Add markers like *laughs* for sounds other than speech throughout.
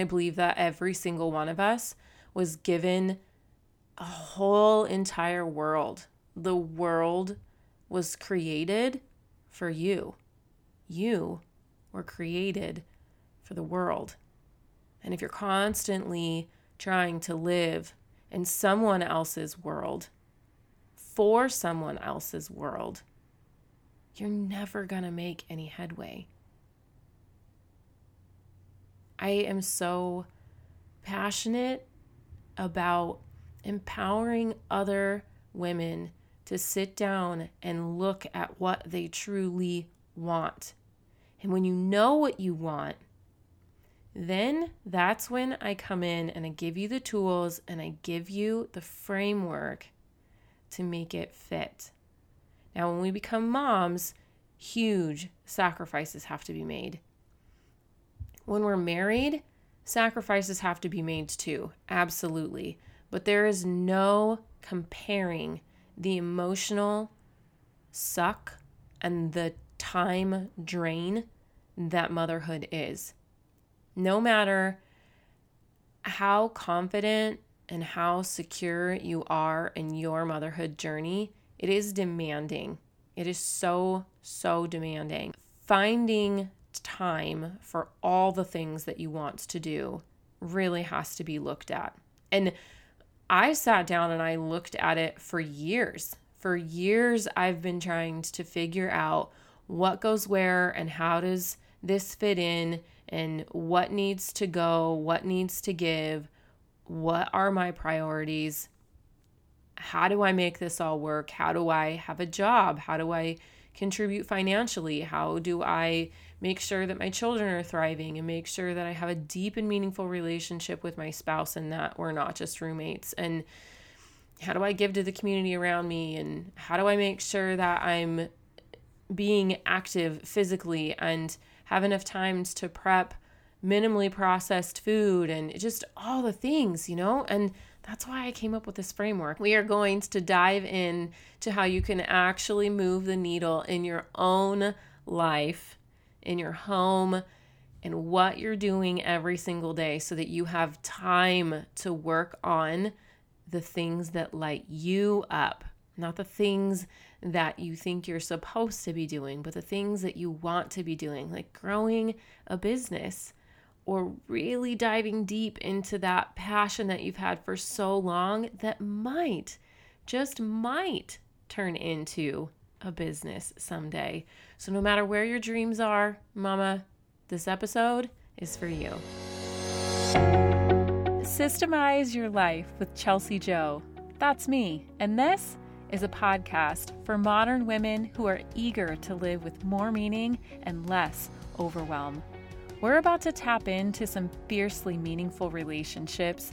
I believe that every single one of us was given a whole entire world. The world was created for you. You were created for the world. And if you're constantly trying to live in someone else's world, for someone else's world, you're never going to make any headway. I am so passionate about empowering other women to sit down and look at what they truly want. And when you know what you want, then that's when I come in and I give you the tools and I give you the framework to make it fit. Now, when we become moms, huge sacrifices have to be made. When we're married, sacrifices have to be made too, absolutely. But there is no comparing the emotional suck and the time drain that motherhood is. No matter how confident and how secure you are in your motherhood journey, it is demanding. It is so, so demanding. Finding time for all the things that you want to do really has to be looked at. And I sat down and I looked at it for years. For years, I've been trying to figure out what goes where and how does this fit in and what needs to go, what needs to give, what are my priorities, how do I make this all work? How do I have a job? How do I contribute financially? How do I make sure that my children are thriving and make sure that I have a deep and meaningful relationship with my spouse and that we're not just roommates? And how do I give to the community around me? And how do I make sure that I'm being active physically and have enough times to prep minimally processed food and just all the things, you know? And that's why I came up with this framework. We are going to dive in to how you can actually move the needle in your own life, in your home, and what you're doing every single day so that you have time to work on the things that light you up, not the things that you think you're supposed to be doing, but the things that you want to be doing, like growing a business or really diving deep into that passion that you've had for so long that might, just might, turn into a business someday. So, no matter where your dreams are, Mama, this episode is for you. Systemize Your Life with Chelsea Joe. That's me. And this is a podcast for modern women who are eager to live with more meaning and less overwhelm. We're about to tap into some fiercely meaningful relationships,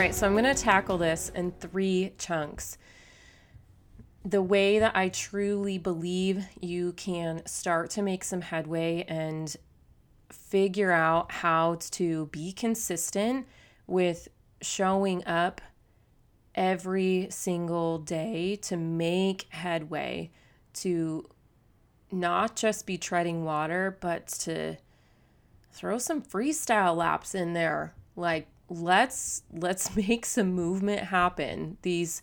Right, so I'm going to tackle this in three chunks. The way that I truly believe you can start to make some headway and figure out how to be consistent with showing up every single day to make headway, to not just be treading water, but to throw some freestyle laps in there. Like let's let's *laughs* make some movement happen. These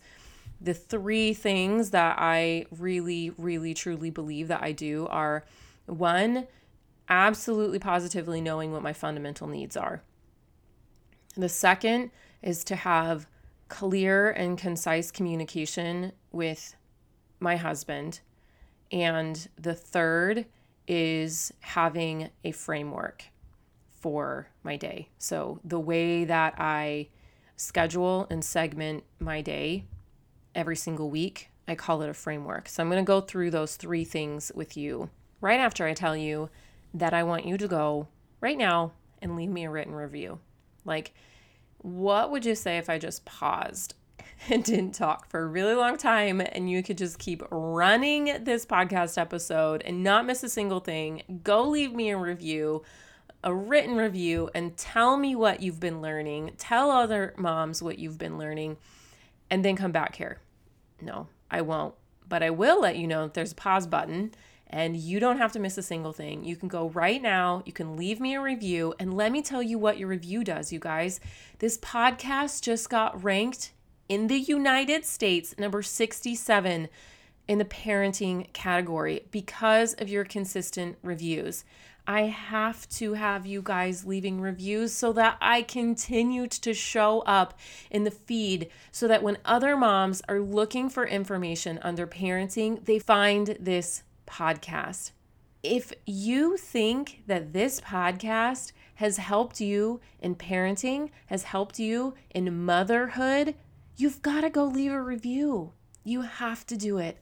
the three things that I really really truly believe that I do are one absolutely positively knowing what my fundamental needs are. The second is to have clear and concise communication with my husband. And the third is having a framework for my day. So, the way that I schedule and segment my day every single week, I call it a framework. So, I'm going to go through those three things with you right after I tell you that I want you to go right now and leave me a written review. Like, what would you say if I just paused *laughs* and didn't talk for a really long time and you could just keep running this podcast episode and not miss a single thing? Go leave me a review, a written review, and tell me what you've been learning. Tell other moms what you've been learning, and then come back here. No, I won't. But I will let you know that there's a pause button and you don't have to miss a single thing. You can go right now, you can leave me a review, and let me tell you what your review does, you guys. This podcast just got ranked in the United States number 67 in the parenting category because of your consistent reviews. I have to have you guys leaving reviews so that I continue to show up in the feed so that when other moms are looking for information under parenting, they find this podcast. If you think that this podcast has helped you in parenting, has helped you in motherhood, you've got to go leave a review. You have to do it.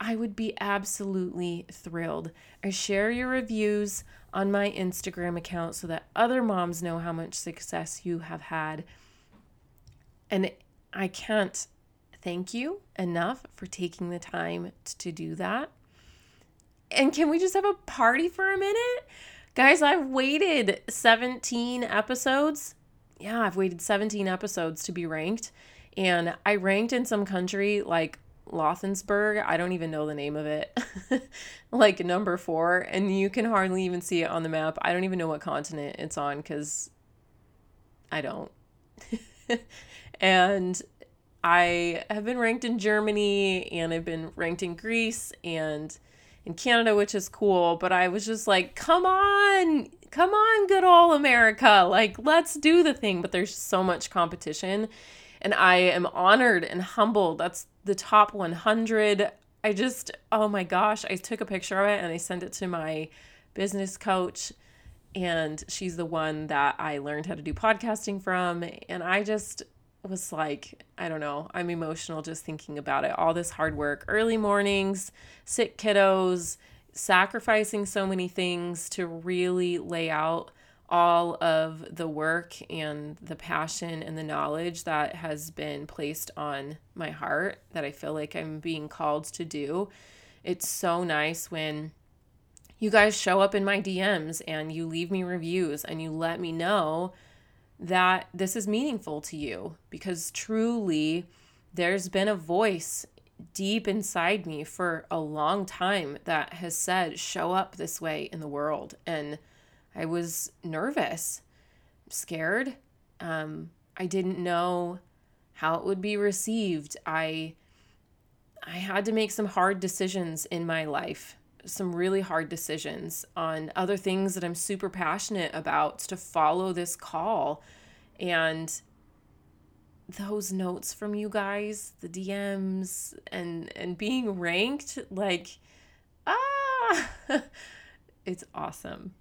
I would be absolutely thrilled. I share your reviews on my Instagram account so that other moms know how much success you have had. And I can't thank you enough for taking the time to do that. And can we just have a party for a minute? Guys, I've waited 17 episodes. Yeah, I've waited 17 episodes to be ranked. And I ranked in some country like Lothensburg. I don't even know the name of it. *laughs* like number four. And you can hardly even see it on the map. I don't even know what continent it's on because I don't. *laughs* and I have been ranked in Germany and I've been ranked in Greece and in Canada, which is cool. But I was just like, come on, come on, good old America. Like, let's do the thing. But there's so much competition. And I am honored and humbled. That's the top 100. I just, oh my gosh, I took a picture of it and I sent it to my business coach. And she's the one that I learned how to do podcasting from. And I just, was like, I don't know, I'm emotional just thinking about it. All this hard work, early mornings, sick kiddos, sacrificing so many things to really lay out all of the work and the passion and the knowledge that has been placed on my heart that I feel like I'm being called to do. It's so nice when you guys show up in my DMs and you leave me reviews and you let me know that this is meaningful to you because truly there's been a voice deep inside me for a long time that has said, show up this way in the world. And I was nervous, scared. Um, I didn't know how it would be received. I I had to make some hard decisions in my life some really hard decisions on other things that I'm super passionate about to follow this call. And those notes from you guys, the DMs and and being ranked like ah *laughs* it's awesome.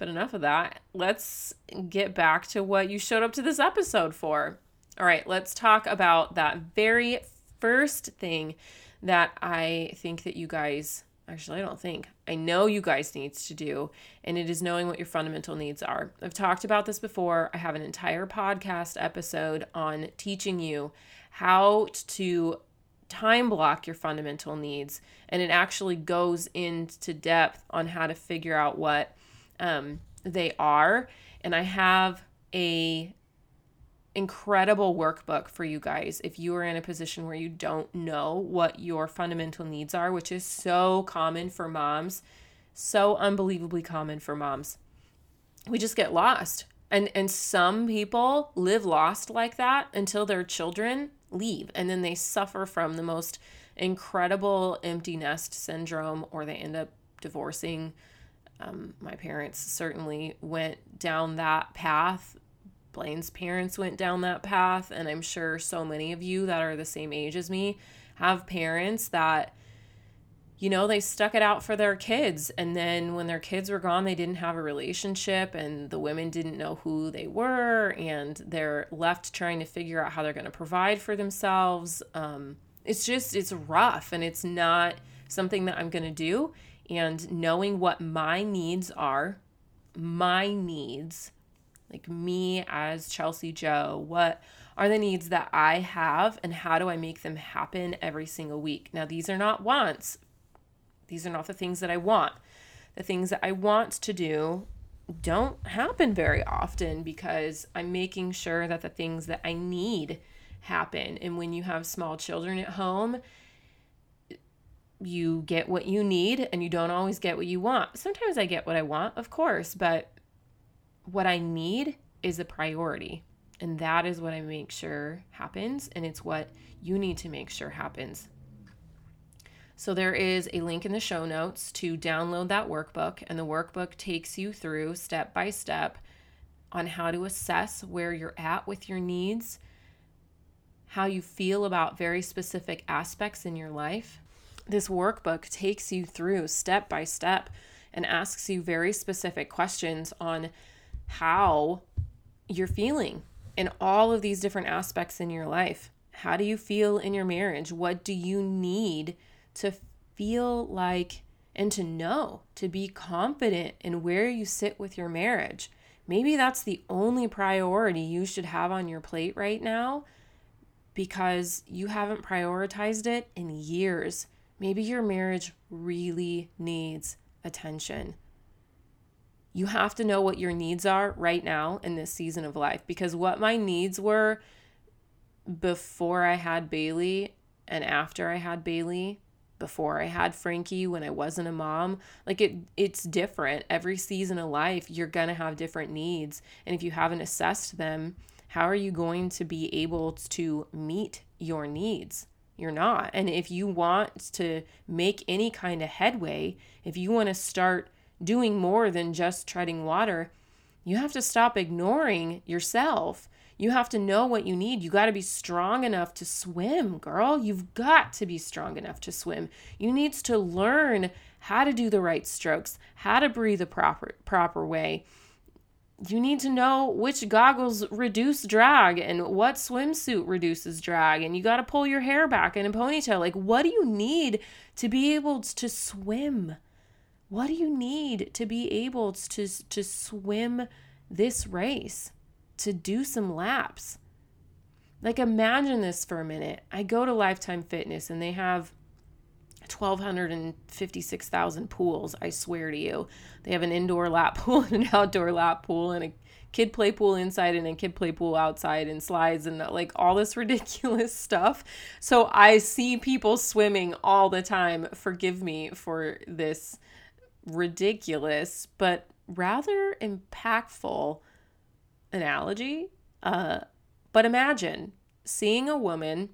But enough of that. Let's get back to what you showed up to this episode for. All right, let's talk about that very first thing that I think that you guys actually, I don't think. I know you guys needs to do, and it is knowing what your fundamental needs are. I've talked about this before. I have an entire podcast episode on teaching you how to time block your fundamental needs, and it actually goes into depth on how to figure out what um, they are. And I have a incredible workbook for you guys if you are in a position where you don't know what your fundamental needs are, which is so common for moms, so unbelievably common for moms. We just get lost. And and some people live lost like that until their children leave and then they suffer from the most incredible empty nest syndrome or they end up divorcing. Um, my parents certainly went down that path Blaine's parents went down that path, and I'm sure so many of you that are the same age as me have parents that, you know, they stuck it out for their kids. And then when their kids were gone, they didn't have a relationship, and the women didn't know who they were, and they're left trying to figure out how they're going to provide for themselves. Um, it's just, it's rough, and it's not something that I'm going to do. And knowing what my needs are my needs, like me as Chelsea Joe, what are the needs that I have and how do I make them happen every single week? Now, these are not wants. These are not the things that I want. The things that I want to do don't happen very often because I'm making sure that the things that I need happen. And when you have small children at home, you get what you need and you don't always get what you want. Sometimes I get what I want, of course, but what I need is a priority. And that is what I make sure happens. And it's what you need to make sure happens. So there is a link in the show notes to download that workbook. And the workbook takes you through step by step on how to assess where you're at with your needs, how you feel about very specific aspects in your life. This workbook takes you through step by step and asks you very specific questions on how you're feeling in all of these different aspects in your life. How do you feel in your marriage? What do you need to feel like and to know, to be confident in where you sit with your marriage? Maybe that's the only priority you should have on your plate right now because you haven't prioritized it in years. Maybe your marriage really needs attention you have to know what your needs are right now in this season of life because what my needs were before I had Bailey and after I had Bailey, before I had Frankie when I wasn't a mom, like it it's different. Every season of life, you're going to have different needs, and if you haven't assessed them, how are you going to be able to meet your needs? You're not. And if you want to make any kind of headway, if you want to start doing more than just treading water, you have to stop ignoring yourself. You have to know what you need. You got to be strong enough to swim, girl. You've got to be strong enough to swim. You need to learn how to do the right strokes, how to breathe the proper proper way. You need to know which goggles reduce drag and what swimsuit reduces drag and you got to pull your hair back in a ponytail. Like what do you need to be able to swim? What do you need to be able to, to swim this race, to do some laps? Like, imagine this for a minute. I go to Lifetime Fitness and they have 1,256,000 pools, I swear to you. They have an indoor lap *laughs* pool and an outdoor lap pool and a kid play pool inside and a kid play pool outside and slides and like all this ridiculous *laughs* stuff. So I see people swimming all the time. Forgive me for this ridiculous but rather impactful analogy. Uh, but imagine seeing a woman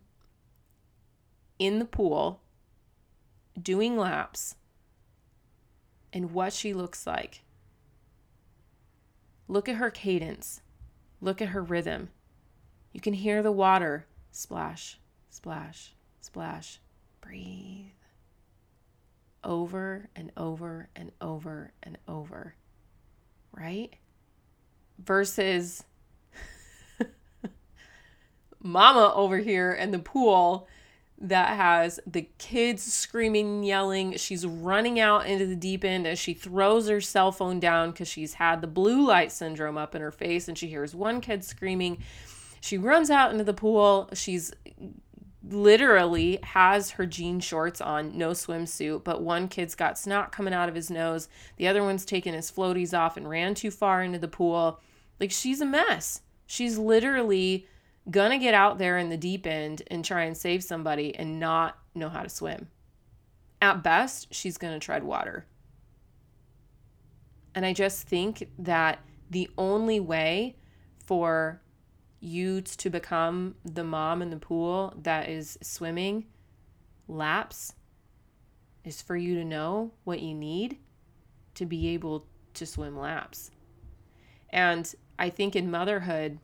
in the pool doing laps and what she looks like. Look at her cadence. Look at her rhythm. You can hear the water splash, splash, splash. Breathe over and over and over and over, right? Versus *laughs* mama over here in the pool that has the kids screaming, yelling. She's running out into the deep end as she throws her cell phone down because she's had the blue light syndrome up in her face and she hears one kid screaming. She runs out into the pool. She's literally has her jean shorts on, no swimsuit, but one kid's got snot coming out of his nose. The other one's taken his floaties off and ran too far into the pool. Like she's a mess. She's literally gonna get out there in the deep end and try and save somebody and not know how to swim. At best, she's gonna tread water. And I just think that the only way for you to become the mom in the pool that is swimming laps is for you to know what you need to be able to swim laps. And I think in motherhood,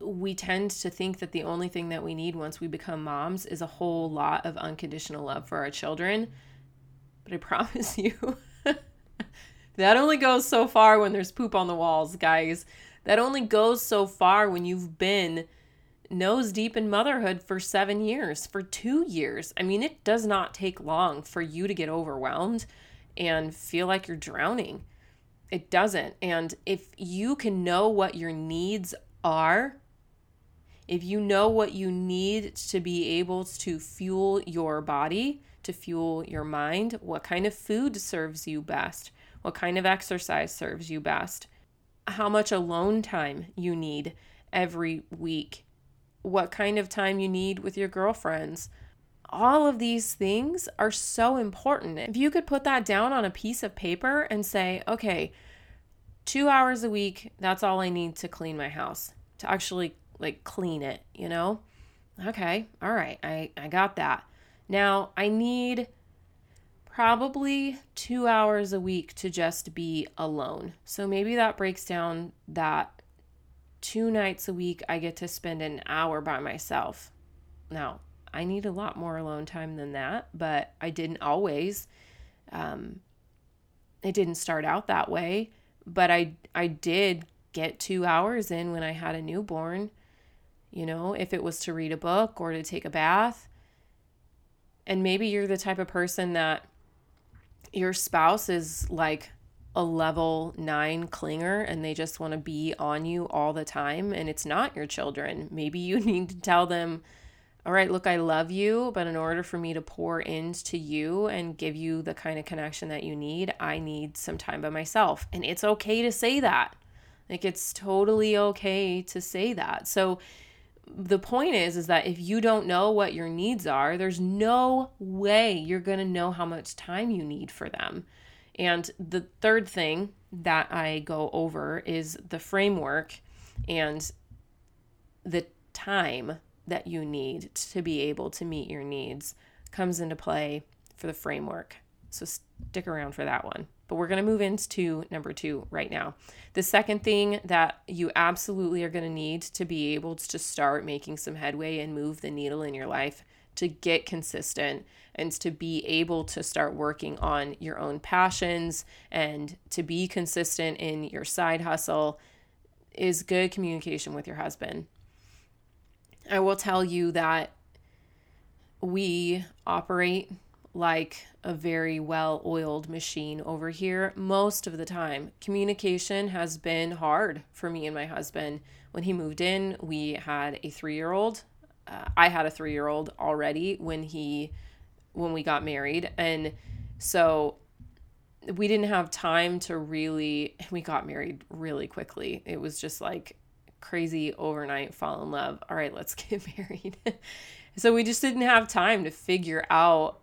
we tend to think that the only thing that we need once we become moms is a whole lot of unconditional love for our children. But I *laughs* promise you, that only goes so far when there's poop on the walls, guys. That only goes so far when you've been nose deep in motherhood for seven years, for two years. I mean, it does not take long for you to get overwhelmed and feel like you're drowning. It doesn't. And if you can know what your needs are, if you know what you need to be able to fuel your body, to fuel your mind, what kind of food serves you best, what kind of exercise serves you best, how much alone time you need every week, what kind of time you need with your girlfriends. All of these things are so important. If you could put that down on a piece of paper and say, okay, two hours a week, that's all I need to clean my house, to actually like clean it, you know? Okay, all right, I, I got that. Now I need probably two hours a week to just be alone. So maybe that breaks down that two nights a week I get to spend an hour by myself. Now, I need a lot more alone time than that, but I didn't always. Um, it didn't start out that way, but I I did get two hours in when I had a newborn. You know, if it was to read a book or to take a bath. And maybe you're the type of person that your spouse is like a level nine clinger and they just want to be on you all the time and it's not your children. Maybe you *laughs* need to tell them, all right, look, I love you, but in order for me to pour into you and give you the kind of connection that you need, I need some time by myself. And it's okay to say that. Like, it's totally okay to say that. So, the point is is that if you don't know what your needs are there's no way you're going to know how much time you need for them. And the third thing that i go over is the framework and the time that you need to be able to meet your needs comes into play for the framework. So stick around for that one but we're going to move into number two right now. The second thing that you absolutely are going to need to be able to start making some headway and move the needle in your life to get consistent and to be able to start working on your own passions and to be consistent in your side hustle is good communication with your husband. I will tell you that we operate like a very well oiled machine over here most of the time. Communication has been hard for me and my husband. When he moved in, we had a three year old. Uh, I had a three year old already when he when we got married and so we didn't have time to really we got married really quickly it was just like crazy overnight fall in love all right let's *laughs* get married so we just didn't have time to figure out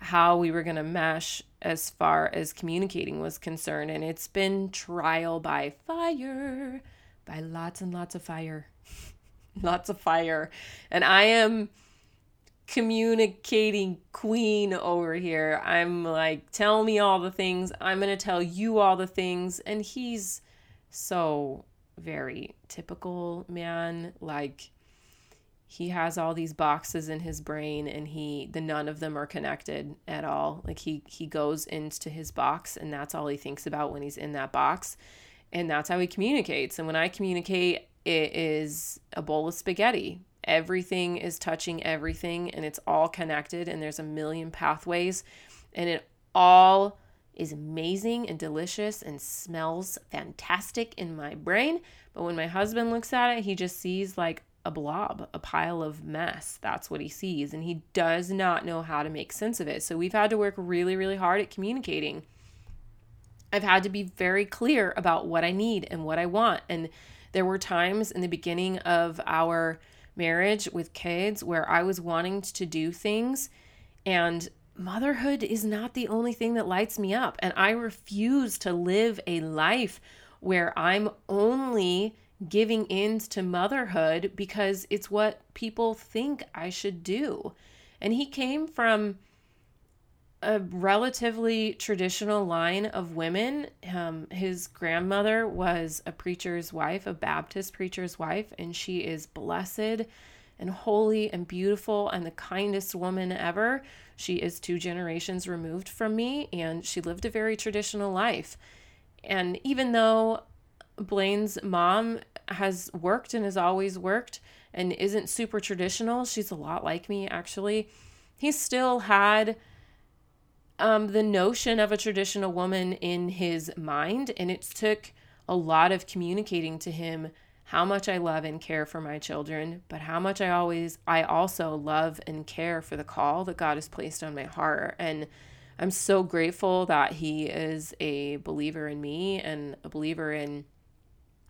how we were going to mesh as far as communicating was concerned. And it's been trial by fire, by lots and lots of fire. *laughs* lots of fire. And I am communicating queen over here. I'm like, tell me all the things. I'm going to tell you all the things. And he's so very typical man. Like, he has all these boxes in his brain and he the none of them are connected at all. Like he he goes into his box and that's all he thinks about when he's in that box. And that's how he communicates. And when i communicate it is a bowl of spaghetti. Everything is touching everything and it's all connected and there's a million pathways. And it all is amazing and delicious and smells fantastic in my brain. But when my husband looks at it he just sees like a blob, a pile of mess. That's what he sees. And he does not know how to make sense of it. So we've had to work really, really hard at communicating. I've had to be very clear about what I need and what I want. And there were times in the beginning of our marriage with kids where I was wanting to do things and motherhood is not the only thing that lights me up. And I refuse to live a life where I'm only giving in to motherhood because it's what people think I should do. And he came from a relatively traditional line of women. Um, his grandmother was a preacher's wife, a Baptist preacher's wife, and she is blessed and holy and beautiful and the kindest woman ever. She is two generations removed from me, and she lived a very traditional life. And even though Blaine's mom has worked and has always worked and isn't super traditional. She's a lot like me, actually. He still had um, the notion of a traditional woman in his mind. And it took a lot of communicating to him how much I love and care for my children, but how much I always, I also love and care for the call that God has placed on my heart. And I'm so grateful that he is a believer in me and a believer in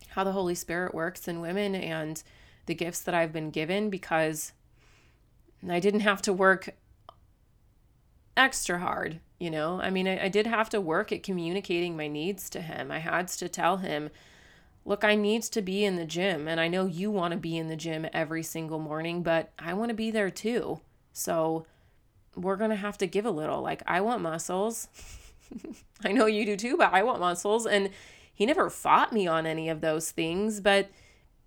how the Holy Spirit works in women and the gifts that I've been given because I didn't have to work extra hard, you know? I mean, I, I, did have to work at communicating my needs to him. I had to tell him, look, I need to be in the gym, and I know you want to be in the gym every single morning, but I want to be there too. So we're going to have to give a little. Like, I want muscles. *laughs* I know you do too, but I want muscles. And he never fought me on any of those things, but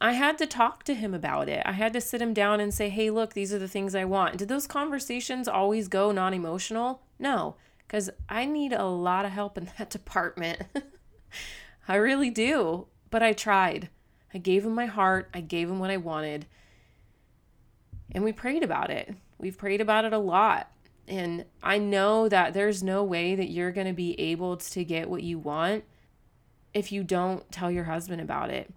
I had to talk to him about it. I had to sit him down and say, hey, look, these are the things I want. Did those conversations always go non emotional? No, because I need a lot of help in *laughs* that department. *laughs* I really do. But I tried. I gave him my heart, I gave him what I wanted. And we prayed about it. We've prayed about it a lot. And I know that there's no way that you're going to be able to get what you want if you don't tell your husband about it.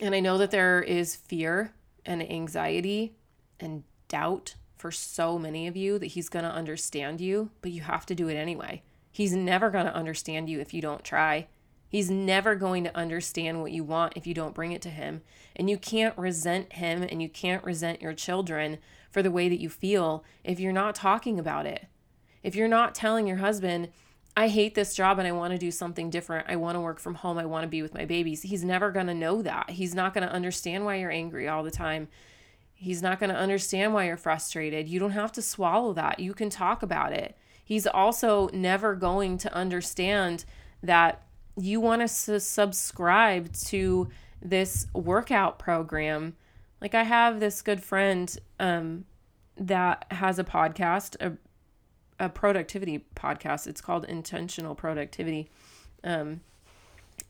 And I know that there is fear and anxiety and doubt for so many of you that he's going to understand you, but you have to do it anyway. He's never going to understand you if you don't try. He's never going to understand what you want if you don't bring it to him. And you can't resent him and you can't resent your children for the way that you feel if you're not talking about it. If you're not telling your husband, I hate this job and I want to do something different. I want to work from home. I want to be with my babies. He's never going to know that. He's not going to understand why you're angry all the time. He's not going to understand why you're frustrated. You don't have to swallow that. You can talk about it. He's also never going to understand that you want to subscribe to this workout program. Like I have this good friend um, that has a podcast, a a productivity podcast. It's called Intentional Productivity. Um,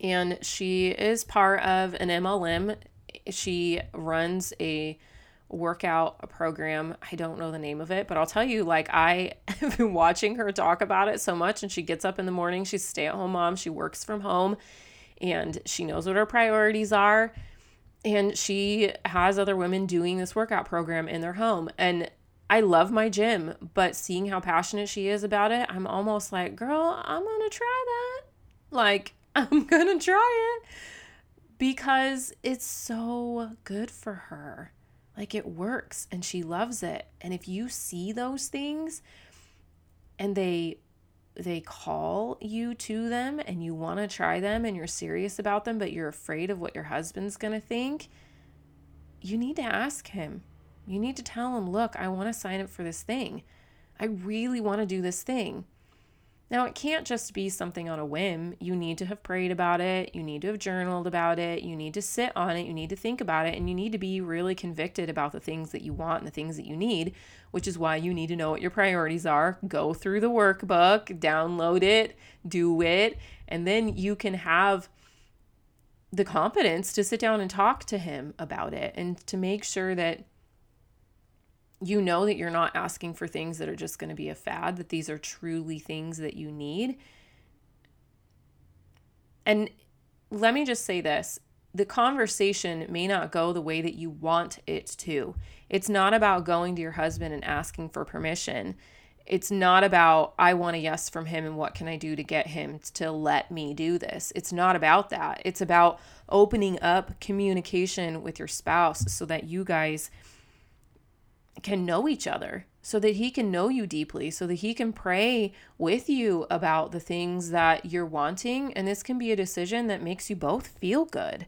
and she is part of an MLM. She runs a workout program. I don't know the name of it, but I'll tell you, like, I *laughs* have been watching her talk about it so much. And she gets up in the morning, she's a stay at home mom, she works from home, and she knows what her priorities are. And she has other women doing this workout program in their home. And I love my gym, but seeing how passionate she is about it, I'm almost like, girl, I'm to try that. Like, *laughs* I'm to try it because it's so good for her. Like, it works and she loves it. And if you see those things and they they call you to them and you want to try them and you're serious about them but you're afraid of what your husband's going to think you need to ask him you need to tell them, look, I want to sign up for this thing. I really want to do this thing. Now, it can't just be something on a whim. You need to have prayed about it. You need to have journaled about it. You need to sit on it. You need to think about it. And you need to be really convicted about the things that you want and the things that you need, which is why you need to know what your priorities are. Go through the workbook, download it, do it, and then you can have the confidence to sit down and talk to him about it and to make sure that you know that you're not asking for things that are just going to be a fad, that these are truly things that you need. And let me just say this the conversation may not go the way that you want it to. It's not about going to your husband and asking for permission. It's not about, I want a yes from him and what can I do to get him to let me do this. It's not about that. It's about opening up communication with your spouse so that you guys can know each other so that he can know you deeply, so that he can pray with you about the things that you're wanting. And this can be a decision that makes you both feel good.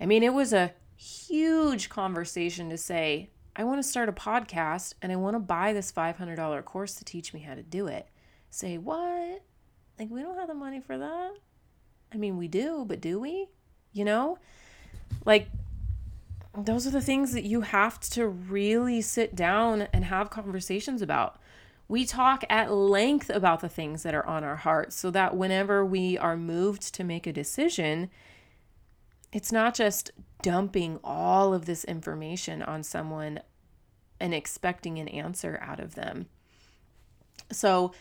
I mean, it was a huge conversation to say, I want to start a podcast and I want to buy this $500 course to teach me how to do it. Say, what? Like, we don't have the money for that? I mean, we do, but do we? You know? Like, those are the things that you have to really sit down and have conversations about. We talk at length about the things that are on our hearts so that whenever we are moved to make a decision, it's not just dumping all of this information on someone and expecting an answer out of them. So,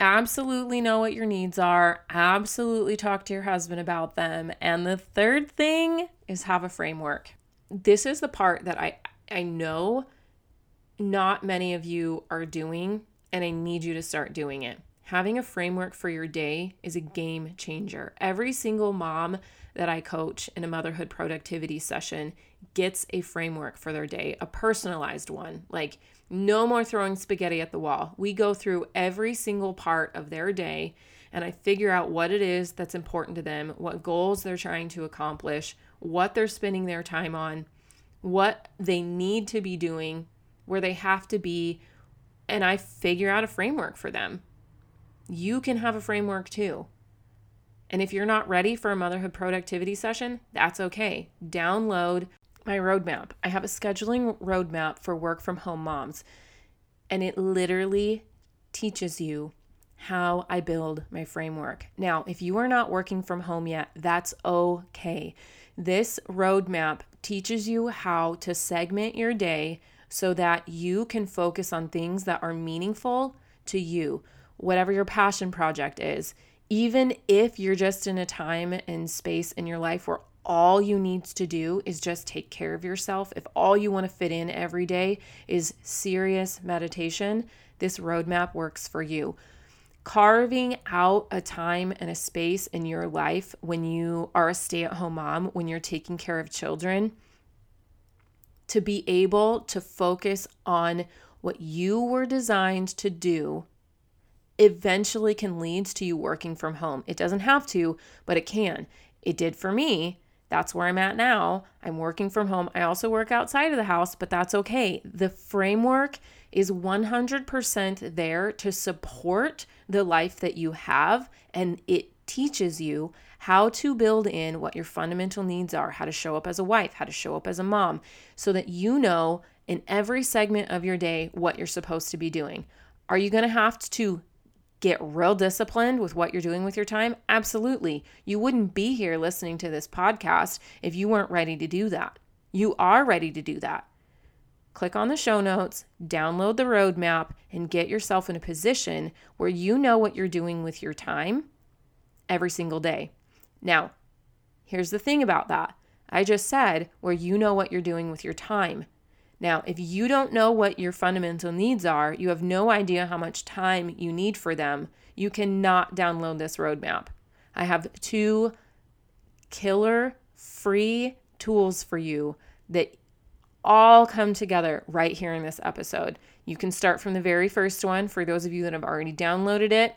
absolutely know what your needs are. Absolutely talk to your husband about them. And the third thing is have a framework. This is the part that I I know not many of you are doing and I need you to start doing it. Having a framework for your day is a game changer. Every single mom that I coach in a motherhood productivity session gets a framework for their day, a personalized one. Like, no more throwing spaghetti at the wall. We go through every single part of their day and I figure out what it is that's important to them, what goals they're trying to accomplish, what they're spending their time on, what they need to be doing, where they have to be, and I figure out a framework for them. You can have a framework too. And if you're not ready for a motherhood productivity session, that's okay. Download my roadmap. I have a scheduling roadmap for work from home moms, and it literally teaches you how I build my framework. Now, if you are not working from home yet, that's okay. This roadmap teaches you how to segment your day so that you can focus on things that are meaningful to you, whatever your passion project is. Even if you're just in a time and space in your life where all you need to do is just take care of yourself, if all you want to fit in every day is serious meditation, this roadmap works for you. Carving out a time and a space in your life when you are a stay at home mom, when you're taking care of children, to be able to focus on what you were designed to do eventually can lead to you working from home. It doesn't have to, but it can. It did for me. That's where I'm at now. I'm working from home. I also work outside of the house, but that's okay. The framework is 100% there to support the life that you have, and it teaches you how to build in what your fundamental needs are, how to show up as a wife, how to show up as a mom, so that you know in every segment of your day what you're supposed to be doing. Are you going to have to get real disciplined with what you're doing with your time? Absolutely. You wouldn't be here listening to this podcast if you weren't ready to do that. You are ready to do that. Click on the show notes, download the roadmap, and get yourself in a position where you know what you're doing with your time every single day. Now, here's the thing about that. I just said where you know what you're doing with your time now, if you don't know what your fundamental needs are, you have no idea how much time you need for them, you cannot download this roadmap. I have two killer free tools for you that all come together right here in this episode. You can start from the very first one for those of you that have already downloaded it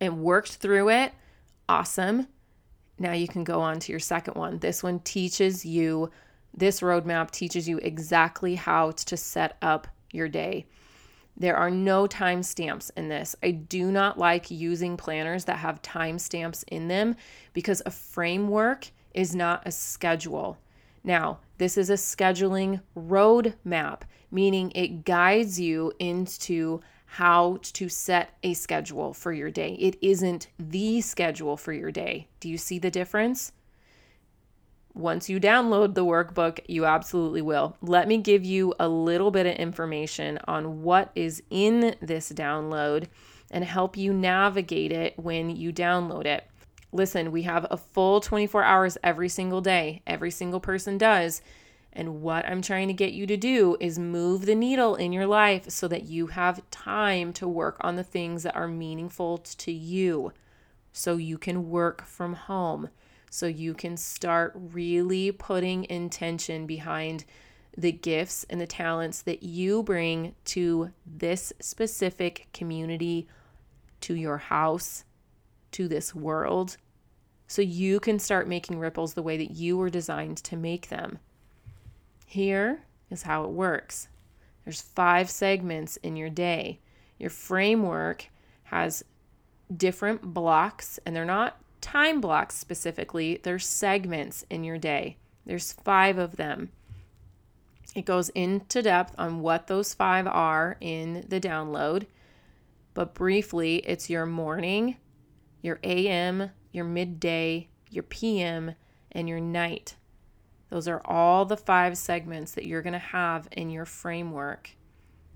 and worked through it. Awesome. Now you can go on to your second one. This one teaches you this roadmap teaches you exactly how to set up your day. There are no timestamps in this. I do not like using planners that have timestamps in them because a framework is not a schedule. Now, this is a scheduling roadmap, meaning it guides you into how to set a schedule for your day. It isn't the schedule for your day. Do you see the difference? Once you download the workbook, you absolutely will. Let me give you a little bit of information on what is in this download and help you navigate it when you download it. Listen, we have a full 24 hours every single day. Every single person does. And what I'm trying to get you to do is move the needle in your life so that you have time to work on the things that are meaningful to you so you can work from home so you can start really putting intention behind the gifts and the talents that you bring to this specific community, to your house, to this world, so you can start making ripples the way that you were designed to make them. Here is how it works there's five segments in your day. Your framework has different blocks, and they're not time blocks specifically, there's segments in your day. There's five of them. It goes into depth on what those five are in the download, but briefly, it's your morning, your AM, your midday, your PM, and your night. Those are all the five segments that you're going to have in your framework.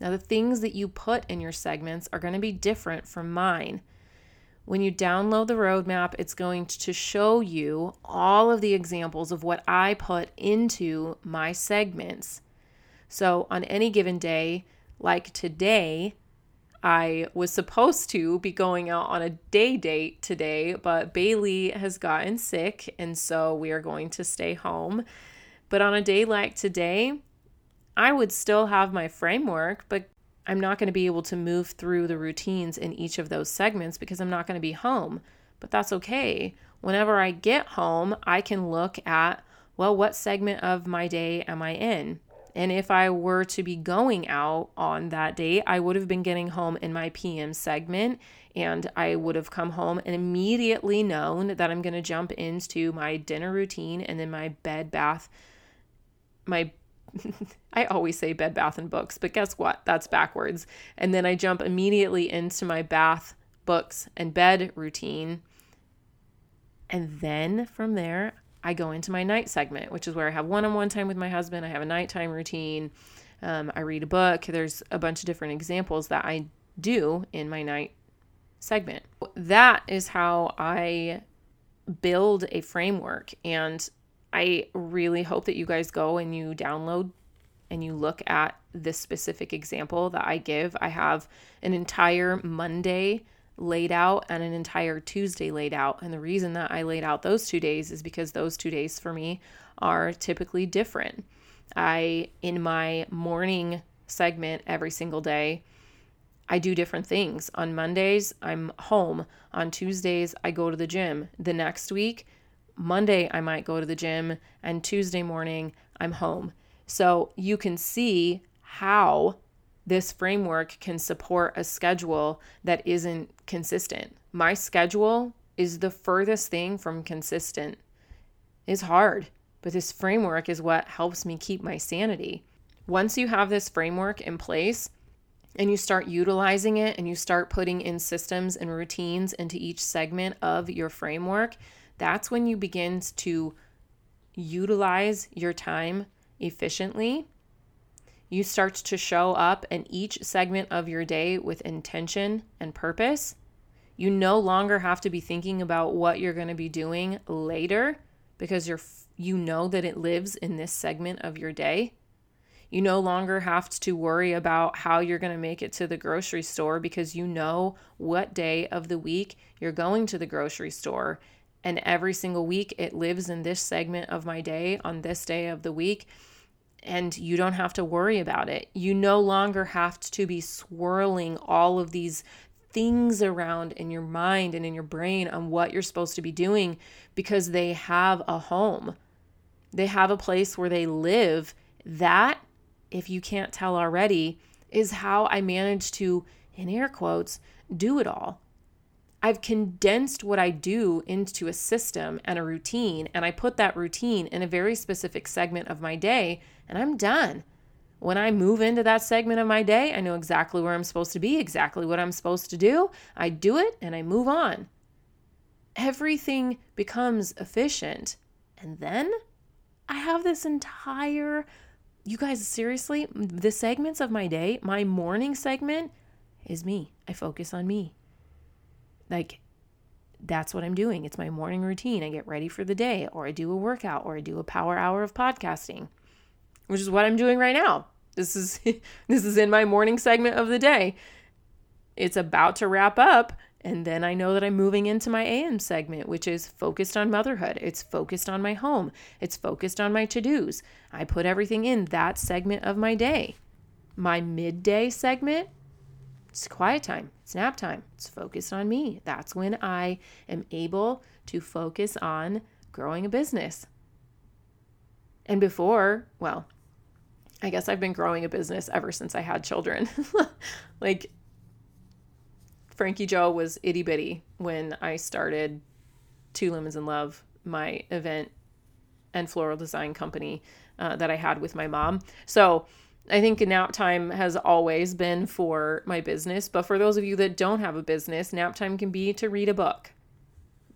Now, the things that you put in your segments are going to be different from mine. When you download the roadmap, it's going to show you all of the examples of what I put into my segments. So, on any given day, like today, I was supposed to be going out on a day date today, but Bailey has gotten sick, and so we are going to stay home. But on a day like today, I would still have my framework, but I'm not going to be able to move through the routines in each of those segments because I'm not going to be home. But that's okay. Whenever I get home, I can look at, well, what segment of my day am I in? And if I were to be going out on that day, I would have been getting home in my PM segment and I would have come home and immediately known that I'm going to jump into my dinner routine and then my bed bath my I always say bed bath and books, but guess what? That's backwards. And then I jump immediately into my bath, books and bed routine. And then from there, I go into my night segment, which is where I have one on one time with my husband. I have a nighttime routine. Um, I read a book. There's a bunch of different examples that I do in my night segment. That is how I build a framework. And I really hope that you guys go and you download and you look at this specific example that I give. I have an entire Monday laid out and an entire Tuesday laid out. And the reason that I laid out those two days is because those two days for me are typically different. I, in my morning segment every single day, I do different things. On Mondays, I'm home. On Tuesdays, I go to the gym. The next week, Monday, I might go to the gym, and Tuesday morning, I'm home. So you can see how this framework can support a schedule that isn't consistent. My schedule is the furthest thing from consistent. It's hard, but this framework is what helps me keep my sanity. Once you have this framework in place and you start utilizing it and you start putting in systems and routines into each segment of your framework, that's when you begin to utilize your time efficiently you start to show up in each segment of your day with intention and purpose. You no longer have to be thinking about what you're going to be doing later because you're you know that it lives in this segment of your day. You no longer have to worry about how you're going to make it to the grocery store because you know what day of the week you're going to the grocery store. And every single week it lives in this segment of my day on this day of the week and you don't have to worry about it. You no longer have to be swirling all of these things around in your mind and in your brain on what you're supposed to be doing because they have a home. They have a place where they live. That, if you can't tell already, is how I managed to, in air quotes, do it all. I've condensed what I do into a system and a routine, and I put that routine in a very specific segment of my day and I'm done. When I move into that segment of my day, I know exactly where I'm supposed to be, exactly what I'm supposed to do. I do it and I move on. Everything becomes efficient. And then I have this entire, you guys, seriously, the segments of my day, my morning segment is me. I focus on me. Like, that's what I'm doing. It's my morning routine. I get ready for the day, or I do a workout, or I do a power hour of podcasting which is what I'm doing right now. This is *laughs* this is in my morning segment of the day. It's about to wrap up and then I know that I'm moving into my AM segment, which is focused on motherhood. It's focused on my home. It's focused on my to-dos. I put everything in that segment of my day. My midday segment, it's quiet time. It's nap time. It's focused on me. That's when I am able to focus on growing a business. And before, well, I guess I've been growing a business ever since I had children. *laughs* like Frankie Joe was itty bitty when I started Two Lemons in Love, my event and floral design company uh, that I had with my mom. So I think nap time has always been for my business. But for those of you that don't have a business, nap time can be to read a book,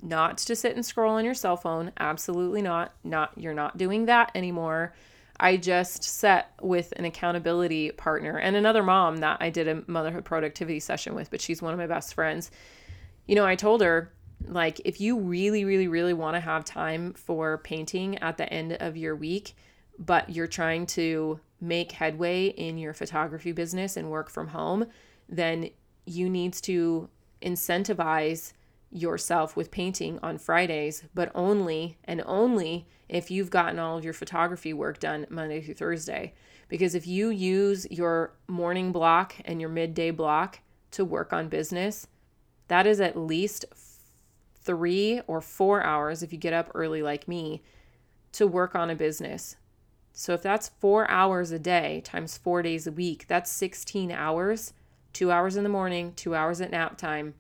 not to sit and scroll on your cell phone. Absolutely not. Not you're not doing that anymore. I just set with an accountability partner and another mom that I did a motherhood productivity session with, but she's one of my best friends. You know, I told her, like, if you really, really, really want to have time for painting at the end of your week, but you're trying to make headway in your photography business and work from home, then you need to incentivize yourself with painting on Fridays, but only and only if you've gotten all of your photography work done Monday through Thursday. Because if you use your morning block and your midday block to work on business, that is at least three or four hours if you get up early like me to work on a business. So if that's four hours a day times four days a week, that's 16 hours, two hours in the morning, two hours at nap time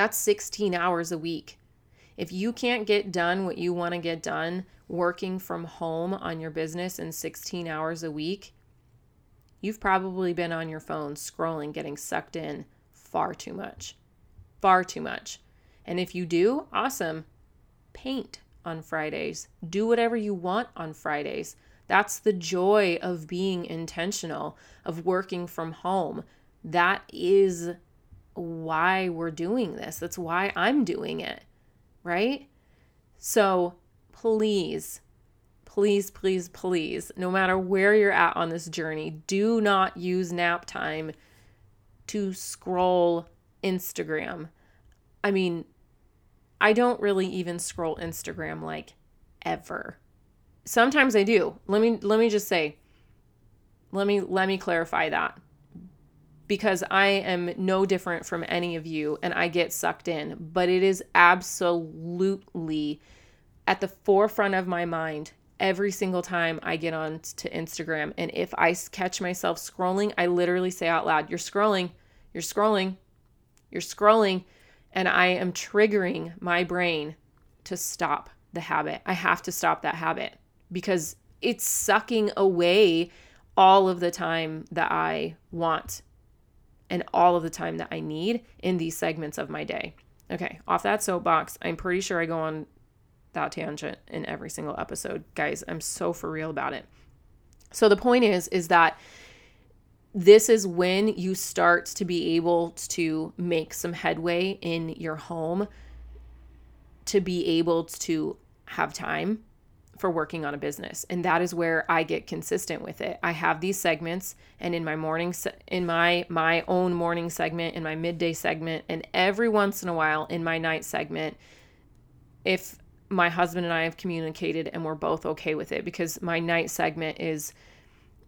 that's 16 hours a week. If you can't get done what you want to get done working from home on your business in 16 hours a week, you've probably been on your phone scrolling, getting sucked in far too much. Far too much. And if you do, awesome. Paint on Fridays. Do whatever you want on Fridays. That's the joy of being intentional, of working from home. That is why we're doing this. That's why I'm doing it, right? So please, please, please, please, no matter where you're at on this journey, do not use nap time to scroll Instagram. I mean, I don't really even scroll Instagram like ever. Sometimes I do. Let me let me just say let me let me clarify that because I am no different from any of you and I get sucked in, but it is absolutely at the forefront of my mind every single time I get on to Instagram. And if I catch myself scrolling, I literally say out loud, You're scrolling, you're scrolling, you're scrolling. And I am triggering my brain to stop the habit. I have to stop that habit because it's sucking away all of the time that I want and all of the time that I need in these segments of my day. Okay, off that soapbox, I'm pretty sure I go on that tangent in every single episode. Guys, I'm so for real about it. So the point is is that this is when you start to be able to make some headway in your home to be able to have time for working on a business. And that is where i get consistent with it. I have these segments and in my morning in my my own morning segment in my midday segment and every once in a while in my night segment if my husband and i have communicated and we're both okay with it because my night segment is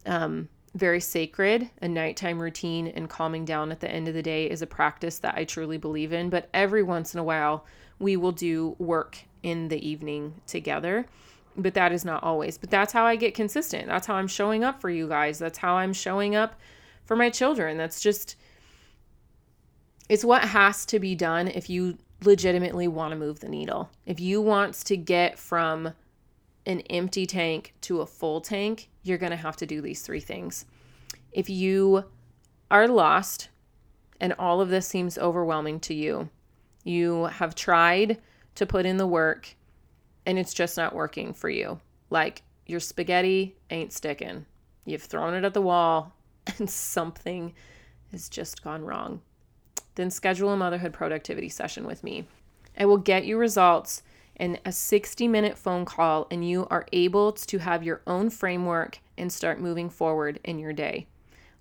um, very sacred a nighttime routine and calming down at the end of the day is a practice that i truly believe in but every once in a while we will do work in the evening together but that is not always. But that's how I get consistent. That's how I'm showing up for you guys. That's how I'm showing up for my children. That's just it's what has to be done if you legitimately want to move the needle. If you want to get from an empty tank to a full tank, you're going to have to do these three things. If you are lost and all of this seems overwhelming to you, you have tried to put in the work and it's just not working for you. Like your spaghetti ain't sticking. You've thrown it at the wall *laughs* and something has just gone wrong. Then schedule a motherhood productivity session with me. I will get you results in a 60 minute phone call, and you are able to have your own framework and start moving forward in your day.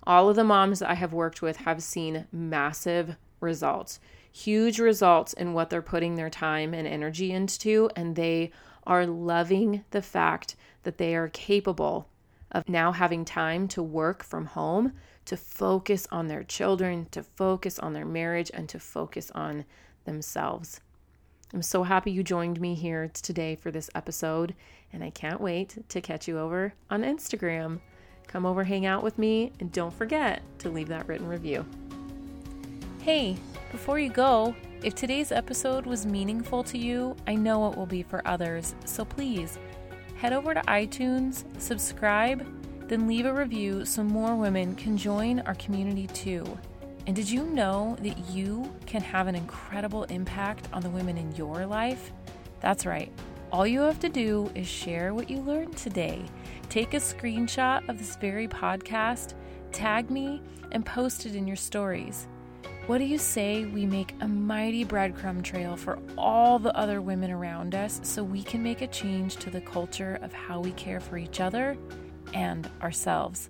All of the moms I have worked with have seen massive results huge results in what they're putting their time and energy into, and they are loving the fact that they are capable of now having time to work from home, to focus on their children, to focus on their marriage, and to focus on themselves. I'm so happy you joined me here today for this episode, and I can't wait to catch you over on Instagram. Come over, hang out with me, and don't forget to leave that written review. Hey, before you go, if today's episode was meaningful to you, I know it will be for others, so please head over to iTunes, subscribe, then leave a review so more women can join our community too. And did you know that you can have an incredible impact on the women in your life? That's right. All you have to do is share what you learned today. Take a screenshot of this very podcast, tag me, and post it in your stories. What do you say we make a mighty breadcrumb trail for all the other women around us so we can make a change to the culture of how we care for each other and ourselves?